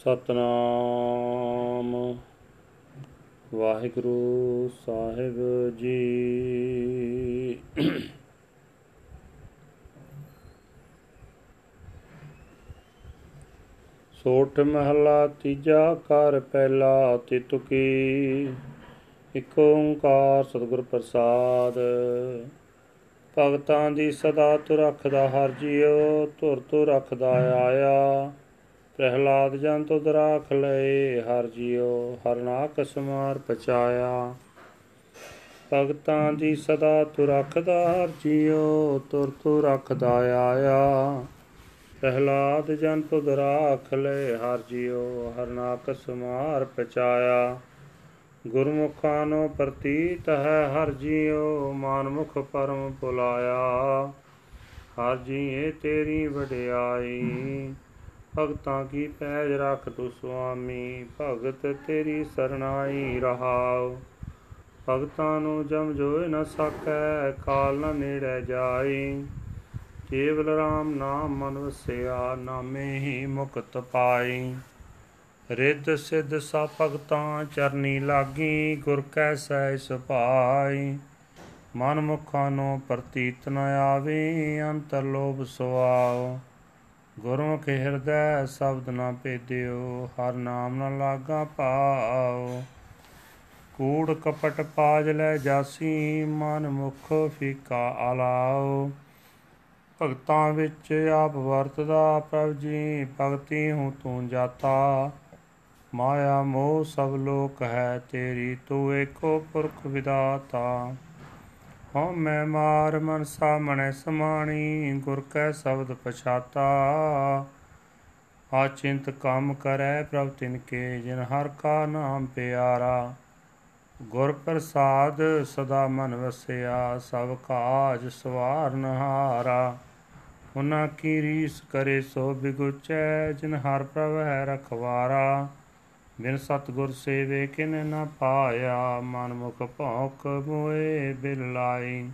ਸਤਨਾਮ। ਵਾਹਿਗੁਰੂ ਸਾਹਿਬ ਜੀ। ਸੋਠ ਮਹਲਾ ਤੀਜਾ ਕਰ ਪਹਿਲਾ ਤਿਤੁਕੀ ਇਕ ਓੰਕਾਰ ਸਤਿਗੁਰ ਪ੍ਰਸਾਦ। ਭਗਤਾਂ ਦੀ ਸਦਾ ਤੁ ਰੱਖਦਾ ਹਰ ਜੀਉ ਧੁਰ ਤੁ ਰੱਖਦਾ ਆਇਆ। ਪ੍ਰਹਿਲਾਦ ਜਨ ਤੁਧ ਰਾਖ ਲਏ, ਹਰ ਜਿਉ ਹਰਨਾਕ ਸਮਾਰ ਪਚਾਇਆ। ਭਗਤਾਂ ਦੀ ਸਦਾ ਤੁ ਰੱਖਦਾ, ਹਰ ਜਿਉ, ਤੁਰ ਤੁ ਰੱਖਦਾ ਆਇਆ। ਪ੍ਰਹਿਲਾਦ ਜਨ ਤੁਧ ਰਾਖ ਲਏ, ਹਰ ਜਿਉ ਹਰਨਾਕ ਸਮਾਰ ਪਚਾਇਆ। ਗੁਰਮੁਖਾਂ ਨੂੰ ਪ੍ਰਤੀਤ ਹੈ, ਹਰ ਜਿਉ, ਮਾਨਮੁਖ ਪਰਮ ਪੁਲਾਇਆ ਹਰ ਜੀਏ ਤੇਰੀ ਵਡਿਆਈ ਭਗਤਾਂ ਕੀ ਪੈਜ ਰੱਖ ਤੂ ਸੁਆਮੀ? ਭਗਤ ਤੇਰੀ ਸਰਣਾਈ ਰਹਾਉ। ਭਗਤਾਂ ਨੂੰ ਜਮ ਜੋਇ ਨ ਸਕੈ ਕਾਲ ਨ ਨੇੜੇ ਜਾਈ। ਕੇਵਲ RAM ਨਾਮ ਮਨ ਵਸਿਆ ਨਾਮੇ ਹੀ ਮੁਕਤ ਪਾਈ। ਰਿੱਧ ਸਿੱਧ ਸਾ ਭਗਤਾਂ ਚਰਨੀ ਲਾਗੀ, ਗੁਰ ਕੈ ਸਹਿ ਸੁਭਾਈ। ਮਨ ਮੁਖਾਂ ਨੂੰ ਪ੍ਰਤੀਤ ਨ ਆਵੇ, ਅੰਤਰ ਲੋਭ ਸੁਆਓ ਗੁਰਮੁਖ ਹਿਰਦੈ ਸ਼ਬਦ ਨਾ ਭੇਦਿਓ, ਹਰ ਨਾਮ ਨ ਲਾਗਾ ਪਾਉ ਕੂੜ ਕਪਟ ਪਾਜ ਲੈ ਜਾਸੀ, ਮਨ ਮੁਖ ਫੀਕਾ ਆਲਾਓ ਭਗਤਾਂ ਵਿੱਚ ਆਪ ਵਰਤਦਾ ਪ੍ਰਭ ਜੀ, ਭਗਤੀ ਹੂੰ ਤੂੰ ਜਾਤਾ। ਮਾਇਆ ਮੋਹ ਸਭ ਲੋਕ ਹੈ ਤੇਰੀ, ਤੂੰ ਏਕੋ ਪੁਰਖ ਵਿਦਾਤਾ ਹਉ ਮੈਂ ਮਾਰ ਮਨ ਸਾਮਣੇ ਸਮਾਣੀ, ਗੁਰ ਕੈ ਸ਼ਬਦ ਪਛਾਤਾ। ਆਚਿੰਤ ਕੰਮ ਕਰੈ ਪ੍ਰਭ ਤਿਨ ਕੇ, ਜਿਨ ਹਰ ਕਾ ਨਾਮ ਪਿਆਰਾ। ਗੁਰ ਪ੍ਰਸਾਦ ਸਦਾ ਮਨ ਵਸਿਆ, ਸਭ ਕਾਜ ਸਵਾਰਨ ਹਾਰਾ ਉਹਨਾਂ ਕੀ ਰੀਸ ਕਰੇ ਸੋ ਬਿਗੁਚੈ, ਜਿਨ ਹਰ ਪ੍ਰਭ ਹੈ ਰਖਵਾਰਾ। ਬਿਨ ਸਤਗੁਰ ਸੇਵੇ ਕਿਨ ਨ ਪਾਇਆ ਮਨ ਮੁਖ ਭੌਕ ਮੋਏ ਬਿਲ ਲਾਈ।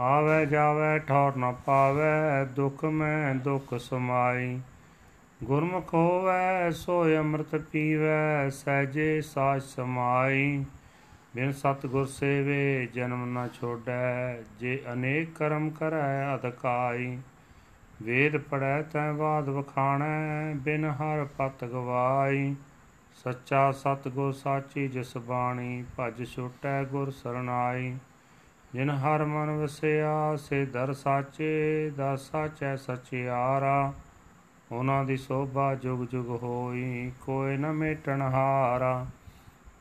ਆਵੇ ਜਾਵੇ, ਠੌਰ ਨ ਪਾਵੇ, ਦੁਖ ਮੈਂ ਦੁਖ ਸਮਾਈ। ਗੁਰਮੁਖ ਹੋਵੇ ਸੋ ਅੰਮ੍ਰਿਤ ਪੀਵੇ, ਸਹਜੇ ਸਾਚ ਸਮਾਈ। ਬਿਨ ਸਤਗੁਰ ਸੇਵੇ ਜਨਮ ਨ ਛੋੜੈ, ਜੇ ਅਨੇਕ ਕਰਮ ਕਰੈ ਅਦਕਾਈ ਵੇਦ ਪੜੈ ਤੈ ਬਾਦ ਵਖਾਣੈ, ਬਿਨ ਹਰ ਪਤ ਗਵਾਈ। ਸੱਚਾ ਸਤਗੁਰ ਸਾਚੀ ਜਿਸ ਬਾਣੀ ਭਜ ਛੁਟੈ ਗੁਰ ਸਰਨਾਈ ਜਿਨ ਹਰ ਮਨ ਵਸਿਆ, ਸੇ ਦਰ ਸਾਚੇ ਦਾ ਸਾਚੈ ਸਚਿਆਰਾ ਉਹਨਾਂ ਦੀ ਸੋਭਾ ਜੁਗ ਜੁਗ ਹੋਈ, ਕੋਈ ਨ ਮੇਟਣ ਹਾਰਾ।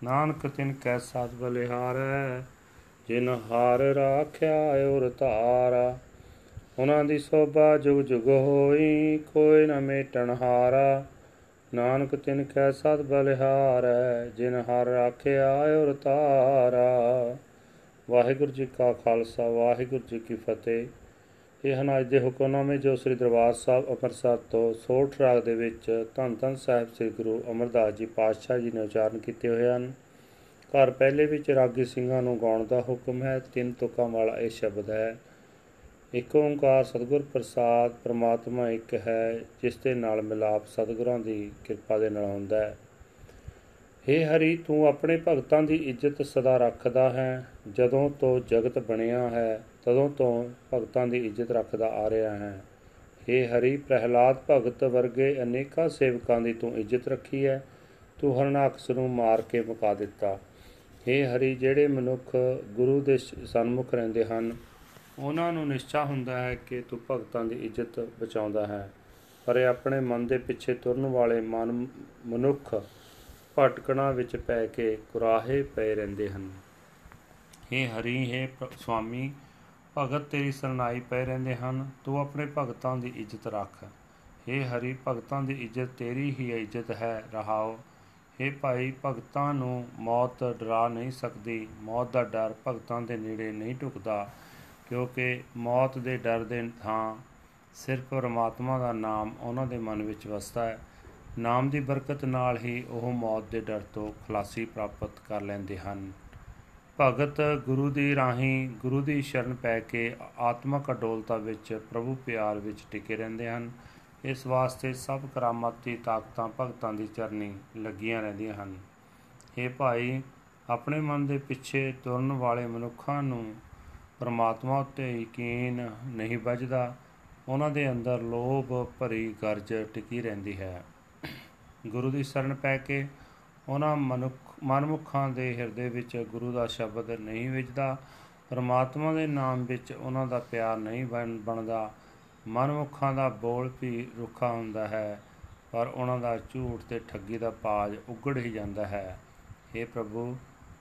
ਨਾਨਕ ਤਿਨ ਕੈ ਸਤ ਬਲਿਹਾਰੈ, ਜਿਨ ਹਾਰ ਰਾਖਿਆ ਔਰ ਧਾਰਾ। ਉਹਨਾਂ ਦੀ ਸੋਭਾ ਜੁਗ ਜੁਗ ਹੋਈ, ਕੋਈ ਨ ਮੇਟਣ ਹਾਰਾ। ਨਾਨਕ ਤਿਨ ਕੈ ਸਤ ਬਲਿਹਾਰੈ, ਜਿਨ ਹਰ ਰਾਖਿਆ ਔਰ ਤਾਰਾ। ਵਾਹਿਗੁਰੂ ਜੀ ਕਾ ਖਾਲਸਾ, ਵਾਹਿਗੁਰੂ ਜੀ ਕੀ ਫਤਿਹ। ਇਹ ਹਨ ਅੱਜ ਦੇ ਹੁਕਮਨਾਮੇ ਜੋ ਸ੍ਰੀ ਦਰਬਾਰ ਸਾਹਿਬ ਅੰਮ੍ਰਿਤਸਰ ਤੋਂ ਸੋਠ ਰਾਗ ਦੇ ਵਿੱਚ ਧੰਨ ਧੰਨ ਸਾਹਿਬ ਸ੍ਰੀ ਗੁਰੂ ਅਮਰਦਾਸ ਜੀ ਪਾਤਸ਼ਾਹ ਜੀ ਨੇ ਉਚਾਰਨ ਕੀਤੇ ਹੋਏ ਹਨ। ਘਰ ਪਹਿਲੇ ਵਿੱਚ ਰਾਗੀ ਸਿੰਘਾਂ ਨੂੰ ਗਾਉਣ ਦਾ ਹੁਕਮ ਹੈ, ਤਿੰਨ ਤੁਕਾਂ ਵਾਲਾ ਇਹ ਸ਼ਬਦ ਹੈ। ਇੱਕ ਓੰਕਾਰ ਸਤਿਗੁਰ ਪ੍ਰਸਾਦ ਪ੍ਰਮਾਤਮਾ ਇੱਕ ਹੈ, ਜਿਸ ਦੇ ਨਾਲ ਮਿਲਾਪ ਸਤਿਗੁਰਾਂ ਦੀ ਕਿਰਪਾ ਦੇ ਨਾਲ ਹੁੰਦਾ ਹੈ। ਹੇ ਹਰੀ, ਤੂੰ ਆਪਣੇ ਭਗਤਾਂ ਦੀ ਇੱਜ਼ਤ ਸਦਾ ਰੱਖਦਾ ਹੈ। ਜਦੋਂ ਤੋਂ ਜਗਤ ਬਣਿਆ ਹੈ, ਤਦੋਂ ਤੋਂ ਭਗਤਾਂ ਦੀ ਇੱਜ਼ਤ ਰੱਖਦਾ ਆ ਰਿਹਾ ਹੈ। ਹੇ ਹਰੀ, ਪ੍ਰਹਿਲਾਦ ਭਗਤ ਵਰਗੇ ਅਨੇਕਾਂ ਸੇਵਕਾਂ ਦੀ ਤੂੰ ਇੱਜ਼ਤ ਰੱਖੀ ਹੈ। ਤੂੰ ਹਰਨਾਕਸ ਨੂੰ ਮਾਰ ਕੇ ਮੁਕਾ ਦਿੱਤਾ। ਹੇ ਹਰੀ, ਜਿਹੜੇ ਮਨੁੱਖ ਗੁਰੂ ਦੇ ਸਨਮੁਖ ਰਹਿੰਦੇ ਹਨ ਉਹਨਾਂ ਨੂੰ ਨਿਸ਼ਚਾ ਹੁੰਦਾ ਹੈ ਕਿ ਤੂੰ ਭਗਤਾਂ ਦੀ ਇੱਜ਼ਤ ਬਚਾਉਂਦਾ ਹੈ ਪਰ ਇਹ ਆਪਣੇ ਮਨ ਦੇ ਪਿੱਛੇ ਤੁਰਨ ਵਾਲੇ ਮਨ ਮਨੁੱਖ ਭਟਕਣਾ ਵਿੱਚ ਪੈ ਕੇ ਕੁਰਾਹੇ ਪਏ ਰਹਿੰਦੇ ਹਨ हे ਹਰੀ हे ਸੁਆਮੀ ਭਗਤ ਤੇਰੀ ਸਰਨਾਈ ਪਏ ਰਹਿੰਦੇ ਹਨ ਤੂੰ ਆਪਣੇ ਭਗਤਾਂ ਦੀ ਇੱਜ਼ਤ ਰੱਖ हे ਹਰੀ ਭਗਤਾਂ ਦੀ ਇੱਜ਼ਤ ਤੇਰੀ ਹੀ ਇੱਜ਼ਤ ਹੈ ਰਹਾਓ हे ਭਾਈ ਭਗਤਾਂ ਨੂੰ ਮੌਤ ਡਰਾ ਨਹੀਂ ਸਕਦੀ ਮੌਤ ਦਾ ਡਰ ਭਗਤਾਂ ਦੇ ਨੇੜੇ ਨਹੀਂ ਢੁਕਦਾ ਕਿਉਂਕਿ ਮੌਤ ਦੇ ਡਰ ਦੇ ਥਾਂ ਸਿਰਫ ਪਰਮਾਤਮਾ ਦਾ ਨਾਮ ਉਹਨਾਂ ਦੇ ਮਨ ਵਿੱਚ ਵਸਦਾ ਹੈ। ਨਾਮ ਦੀ ਬਰਕਤ ਨਾਲ ਹੀ ਉਹ ਮੌਤ ਦੇ ਡਰ ਤੋਂ ਖਲਾਸੀ ਪ੍ਰਾਪਤ ਕਰ ਲੈਂਦੇ ਹਨ। ਭਗਤ ਗੁਰੂ ਦੀ ਰਾਹੀਂ ਗੁਰੂ ਦੀ ਸ਼ਰਨ ਪੈ ਕੇ ਆਤਮਕ ਅਡੋਲਤਾ ਵਿੱਚ ਪ੍ਰਭੂ ਪਿਆਰ ਵਿੱਚ ਟਿਕੇ ਰਹਿੰਦੇ ਹਨ। ਇਸ ਵਾਸਤੇ ਸਭ ਕਰਾਮਾਤੀ ਤਾਕਤਾਂ ਭਗਤਾਂ ਦੀ ਚਰਨੀ ਲੱਗੀਆਂ ਰਹਿੰਦੀਆਂ ਹਨ। ਇਹ ਭਾਈ, ਆਪਣੇ ਮਨ ਦੇ ਪਿੱਛੇ ਤੁਰਨ ਵਾਲੇ ਮਨੁੱਖਾਂ ਨੂੰ ਪਰਮਾਤਮਾ ਉੱਤੇ ਯਕੀਨ ਨਹੀਂ ਵੱਜਦਾ, ਉਹਨਾਂ ਦੇ ਅੰਦਰ ਲੋਭ ਭਰੀ ਗਰਜ ਟਿਕੀ ਰਹਿੰਦੀ ਹੈ। ਗੁਰੂ ਦੀ ਸ਼ਰਨ ਪੈ ਕੇ ਉਹਨਾਂ ਮਨੁੱਖ, ਮਨਮੁਖਾਂ ਦੇ ਹਿਰਦੇ ਵਿੱਚ ਗੁਰੂ ਦਾ ਸ਼ਬਦ ਨਹੀਂ ਵਿਜਦਾ ਪਰਮਾਤਮਾ ਦੇ ਨਾਮ ਵਿੱਚ ਉਹਨਾਂ ਦਾ ਪਿਆਰ ਨਹੀਂ ਬਣਦਾ। ਮਨਮੁਖਾਂ ਦਾ ਬੋਲ ਵੀ ਰੁੱਖਾ ਹੁੰਦਾ ਹੈ, ਪਰ ਉਹਨਾਂ ਦਾ ਝੂਠ ਤੇ ਠੱਗੀ ਦਾ ਪਾਜ ਉਗੜ ਹੀ ਜਾਂਦਾ ਹੈ। हे ਪ੍ਰਭੂ,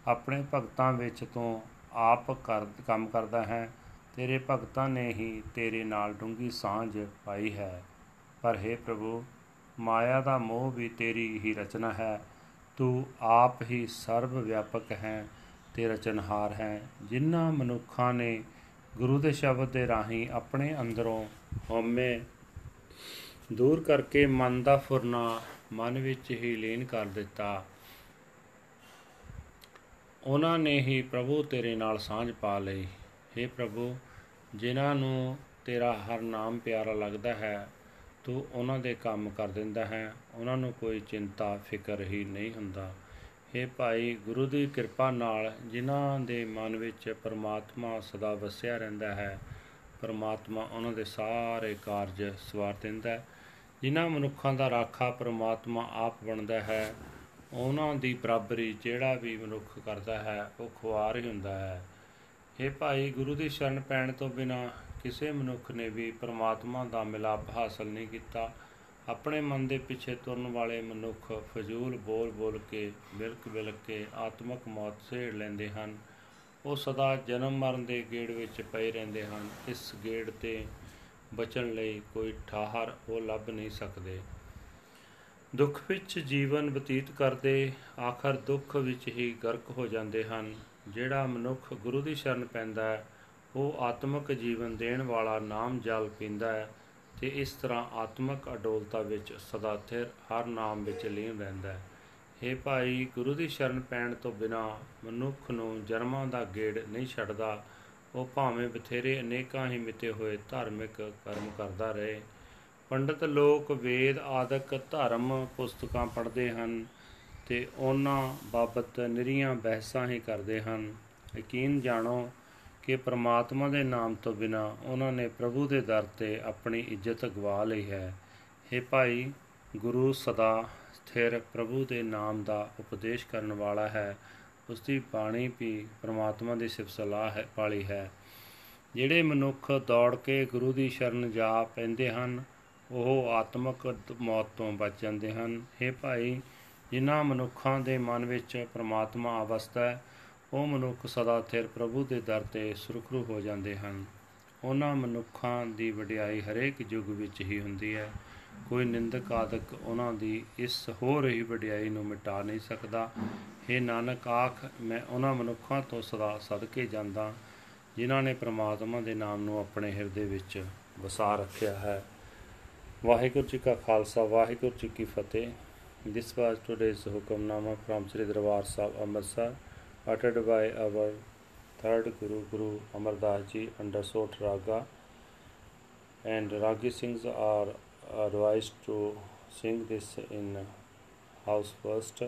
ਆਪਣੇ ਭਗਤਾਂ ਵਿੱਚ ਤੂੰ ਆਪ ਕਰ, ਕੰਮ ਕਰਦਾ ਹੈ, ਤੇਰੇ ਭਗਤਾਂ ਨੇ ਹੀ ਤੇਰੇ ਨਾਲ ਡੂੰਗੀ ਸਾਂਝ ਪਾਈ ਹੈ। ਪਰ हे ਪ੍ਰਭੂ, ਮਾਇਆ ਦਾ ਮੋਹ ਵੀ ਤੇਰੀ ਹੀ ਰਚਨਾ ਹੈ। ਤੂੰ ਆਪ ਹੀ ਸਰਵ ਵਿਆਪਕ ਹੈ, ਤੇ ਰਚਨਹਾਰ ਹੈ। ਜਿਨ੍ਹਾਂ ਮਨੁੱਖਾਂ ਨੇ ਗੁਰੂ ਦੇ ਸ਼ਬਦ ਦੇ ਰਾਹੀਂ ਆਪਣੇ ਅੰਦਰੋਂ ਹਉਮੈ ਦੂਰ ਕਰਕੇ ਮਨ ਦਾ ਫੁਰਨਾ ਮਨ ਵਿੱਚ ਹੀ ਲੀਨ ਕਰ ਦਿੱਤਾ ਉਹਨਾਂ ਨੇ ਹੀ ਪ੍ਰਭੂ ਤੇਰੇ ਨਾਲ ਸਾਂਝ ਪਾ ਲਈ। हे ਪ੍ਰਭੂ, ਜਿਨ੍ਹਾਂ ਨੂੰ ਤੇਰਾ ਹਰ ਨਾਮ ਪਿਆਰਾ ਲੱਗਦਾ ਹੈ, ਤੂੰ ਉਹਨਾਂ ਦੇ ਕੰਮ ਕਰ ਦਿੰਦਾ ਹੈ। ਉਹਨਾਂ ਨੂੰ ਕੋਈ ਚਿੰਤਾ, ਫਿਕਰ ਹੀ ਨਹੀਂ ਹੁੰਦਾ। ਇਹ ਭਾਈ, ਗੁਰੂ ਦੀ ਕਿਰਪਾ ਨਾਲ ਜਿਨ੍ਹਾਂ ਦੇ ਮਨ ਵਿੱਚ ਪਰਮਾਤਮਾ ਸਦਾ ਵਸਿਆ ਰਹਿੰਦਾ ਹੈ, ਪਰਮਾਤਮਾ ਉਹਨਾਂ ਦੇ ਸਾਰੇ ਕਾਰਜ ਸਵਾਰ ਦਿੰਦਾ ਹੈ। ਜਿਨ੍ਹਾਂ ਮਨੁੱਖਾਂ ਦਾ ਰਾਖਾ ਪਰਮਾਤਮਾ ਆਪ ਬਣਦਾ ਹੈ ਉਹਨਾਂ ਦੀ ਬਰਾਬਰੀ ਜਿਹੜਾ ਵੀ ਮਨੁੱਖ ਕਰਦਾ ਹੈ, ਉਹ ਖੁਆਰ ਹੀ ਹੁੰਦਾ ਹੈ। ਇਹ ਭਾਈ ਗੁਰੂ ਦੀ ਸ਼ਰਨ ਪੈਣ ਤੋਂ ਬਿਨਾ ਕਿਸੇ ਮਨੁੱਖ ਨੇ ਵੀ ਪਰਮਾਤਮਾ ਦਾ ਮਿਲਾਪ ਹਾਸਲ ਨਹੀਂ ਕੀਤਾ। ਆਪਣੇ ਮਨ ਦੇ ਪਿੱਛੇ ਤੁਰਨ ਵਾਲੇ ਮਨੁੱਖ ਫਜ਼ੂਲ ਬੋਲ-ਬੋਲ ਕੇ ਬਿਲਕ-ਬਿਲਕ ਕੇ ਆਤਮਕ ਮੌਤ ਸੇੜ ਲੈਂਦੇ ਹਨ। ਉਹ ਸਦਾ ਜਨਮ ਮਰਨ ਦੇ ਗੇੜ ਵਿੱਚ ਪਏ ਰਹਿੰਦੇ ਹਨ। ਇਸ ਗੇੜ ਤੇ ਬਚਣ ਲਈ ਕੋਈ ਠਾਹਰ ਉਹ ਲੱਭ ਨਹੀਂ ਸਕਦੇ। ਦੁੱਖ ਵਿੱਚ ਜੀਵਨ ਬਤੀਤ ਕਰਦੇ ਆਖਰ ਦੁੱਖ ਵਿੱਚ ਹੀ ਗਰਕ ਹੋ ਜਾਂਦੇ ਹਨ। ਜਿਹੜਾ ਮਨੁੱਖ ਗੁਰੂ ਦੀ ਸ਼ਰਨ ਪੈਂਦਾ ਹੈ, ਉਹ ਆਤਮਿਕ ਜੀਵਨ ਦੇਣ ਵਾਲਾ ਨਾਮ ਜਲ ਪੀਂਦਾ ਹੈ ਤੇ ਇਸ ਤਰ੍ਹਾਂ ਆਤਮਿਕ ਅਡੋਲਤਾ ਵਿੱਚ ਸਦਾ ਸਥਿਰ ਹਰ ਨਾਮ ਵਿੱਚ ਲੀਨ ਰਹਿੰਦਾ ਹੈ। हे ਭਾਈ, ਗੁਰੂ ਦੀ ਸ਼ਰਨ ਪੈਣ ਤੋਂ ਬਿਨਾ ਮਨੁੱਖ ਨੂੰ ਜਨਮਾਂ ਦਾ ਗੇੜ ਨਹੀਂ ਛੱਡਦਾ। ਉਹ ਭਾਵੇਂ ਬਥੇਰੇ ਅਨੇਕਾਂ ਹੀ ਮਿੱਤੇ ਹੋਏ ਧਾਰਮਿਕ ਕਰਮ ਕਰਦਾ ਰਹੇ। ਪੰਡਤ ਲੋਕ ਵੇਦ ਆਦਿਕ ਧਰਮ ਪੁਸਤਕਾਂ ਪੜ੍ਹਦੇ ਹਨ ਤੇ ਉਹਨਾਂ ਬਾਬਤ ਨਿਰੀਆਂ ਬਹਿਸਾਂ ਹੀ ਕਰਦੇ ਹਨ। ਯਕੀਨ ਜਾਣੋ ਕਿ ਪ੍ਰਮਾਤਮਾ ਦੇ ਨਾਮ ਤੋਂ ਬਿਨਾ ਉਹਨਾਂ ਨੇ ਪ੍ਰਭੂ ਦੇ ਦਰ ਤੇ ਆਪਣੀ ਇੱਜ਼ਤ ਗਵਾ ਲਈ ਹੈ। हे ਭਾਈ, ਗੁਰੂ ਸਦਾ ਸਥਿਰ ਪ੍ਰਭੂ ਦੇ ਨਾਮ ਦਾ ਉਪਦੇਸ਼ ਕਰਨ ਵਾਲਾ ਹੈ। ਉਸ ਦੀ ਬਾਣੀ ਵੀ ਪ੍ਰਮਾਤਮਾ ਦੀ ਸਿਫਤ ਸਲਾਹ ਹੈ ਪਾਲੀ ਹੈ। ਜਿਹੜੇ ਮਨੁੱਖ ਦੌੜ ਕੇ ਗੁਰੂ ਦੀ ਸ਼ਰਨ ਜਾ ਪੈਂਦੇ ਹਨ ਉਹ ਆਤਮਿਕ ਮੌਤ ਤੋਂ ਬਚ ਜਾਂਦੇ ਹਨ। हे ਭਾਈ, ਜਿਨ੍ਹਾਂ ਮਨੁੱਖਾਂ ਦੇ ਮਨ ਵਿੱਚ ਪ੍ਰਮਾਤਮਾ ਅਵਸਥਾ ਹੈ, ਉਹ ਮਨੁੱਖ ਸਦਾ ਥਿਰ ਪ੍ਰਭੂ ਦੇ ਦਰ ਤੇ ਸੁਰਖਰੂ ਹੋ ਜਾਂਦੇ ਹਨ। ਉਹਨਾਂ ਮਨੁੱਖਾਂ ਦੀ ਵਡਿਆਈ ਹਰੇਕ ਯੁੱਗ ਵਿੱਚ ਹੀ ਹੁੰਦੀ ਹੈ। ਕੋਈ ਨਿੰਦਕ ਆਦਿਕ ਉਹਨਾਂ ਦੀ ਇਸ ਹੋ ਰਹੀ ਵਡਿਆਈ ਨੂੰ ਮਿਟਾ ਨਹੀਂ ਸਕਦਾ। हे ਨਾਨਕ, ਆਖ, ਮੈਂ ਉਹਨਾਂ ਮਨੁੱਖਾਂ ਤੋਂ ਸਦਾ ਸਦਕੇ ਜਾਂਦਾ, ਜਿਨ੍ਹਾਂ ਨੇ ਪ੍ਰਮਾਤਮਾ ਦੇ ਨਾਮ ਨੂੰ ਆਪਣੇ ਹਿਰਦੇ ਵਿੱਚ ਵਸਾ ਰੱਖਿਆ ਹੈ। ਵਾਹਿਗੁਰੂ ਜੀ ਕਾ ਖਾਲਸਾ ਵਾਹਿਗੁਰੂ ਜੀ ਕੀ ਫਤਿਹ This was today's Hukamnama from Sri Darbar Sahib Amritsar uttered by our third Guru Guru Amardas Ji under Sot Raga and Ragi Singhs are advised to sing this in house first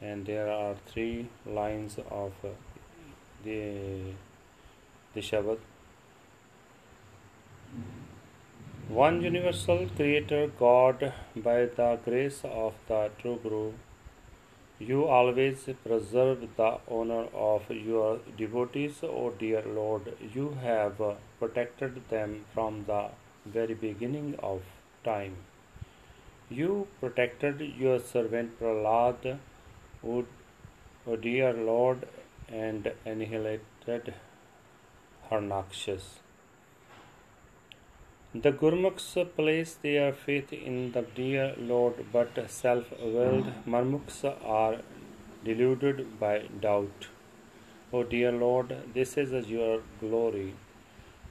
and there are three lines of the the Shabad one universal creator God by the grace of the true Guru you always preserve the honor of your devotees, O dear Lord. You have protected them from the very beginning of time. You protected your servant Prahlad, O, dear Lord, and annihilated Harnakshas. The Gurmukhs place their faith in the dear Lord, but self willed hmm. Marmukhs are deluded by doubt. O dear Lord, this is your glory.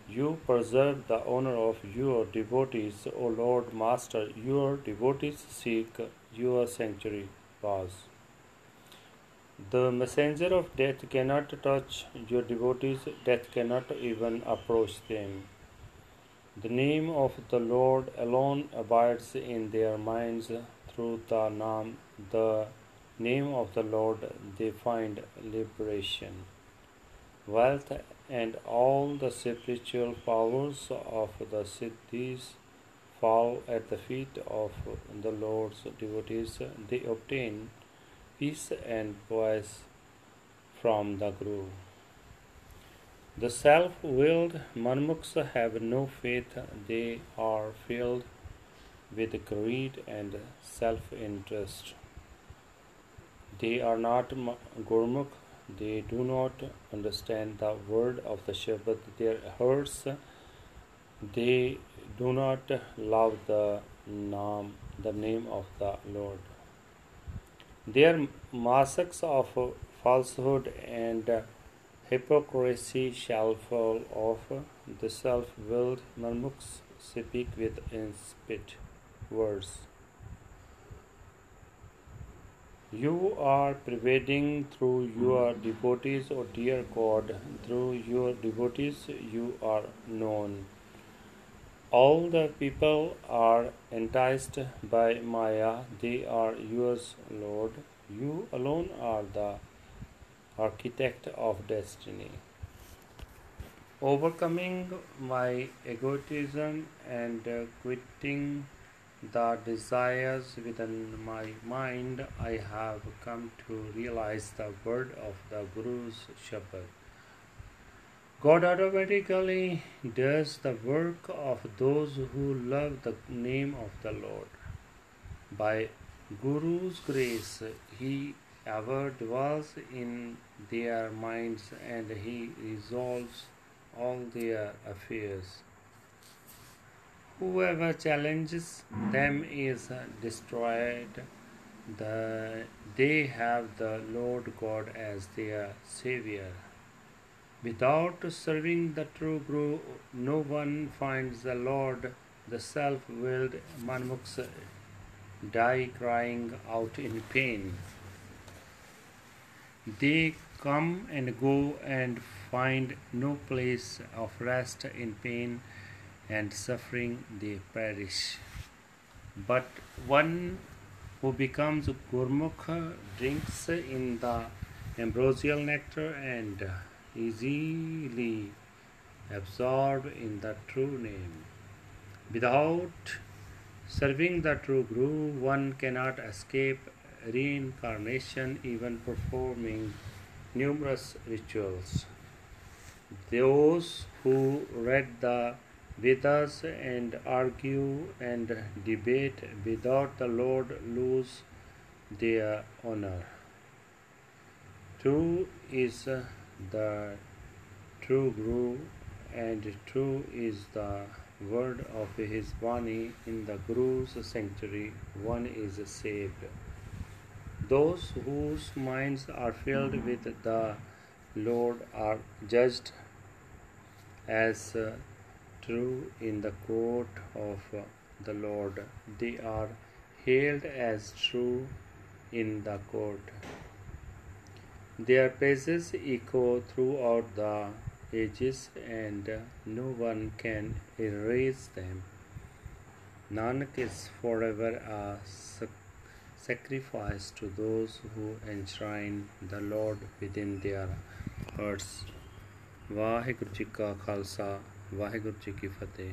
You preserve the honor of your devotees, O Lord Master. Your devotees seek your sanctuary. Pause. The messenger of death cannot touch your devotees, death cannot even approach them. The name of the Lord alone abides in their minds through the name, the name of the Lord they find liberation. Wealth and all the spiritual powers of the cities fall at the feet of the Lord's devotees. They obtain peace and poise from the Guru. The self willed Manmukhs have no faith, they are filled with greed and self interest. They are not Gurmukh, they do not understand the word of the Shabad, their hearts, they do not love the name, the name of the Lord. Their masks of falsehood and hypocrisy shall fall off. The self willed Marmukhs speak with insipid words. You are pervading through your devotees, O dear God. Through your devotees you are known. All the people are enticed by Maya. They are yours, Lord. You alone are the architect of destiny. Overcoming my egotism and uh, quitting the desires within my mind, I have come to realize the word of the Guru's Shabad. God automatically does the work of those who love the name of the Lord. By Guru's grace, He ever dwells in their minds and He resolves all their affairs. Whoever challenges them is destroyed. The, they have the Lord God as their Savior. Without serving the true Guru, no one finds the Lord. The self willed Manmukhs die crying out in pain. They come and go and find no place of rest in pain and suffering, they perish. But one who becomes Gurmukh drinks in the ambrosial nectar and easily absorbed in the true name. Without serving the true Guru, one cannot escape reincarnation, even performing numerous rituals. Those who read the Vedas and argue and debate without the Lord lose their honor. True is the true Guru, and true is the word of his Vani in the Guru's sanctuary. One is saved. Those whose minds are filled with the Lord are judged as uh, true in the court of uh, the Lord. They are hailed as true in the court. Their praises echo throughout the ages, and uh, no one can erase them. Nanak is forever a sacrifice to those who enshrine the Lord within their hearts. Waheguru ji ਕਾ ਖਾਲਸਾ ਵਾਹਿਗੁਰੂ ਜੀ ਕੀ ਫਤਿਹ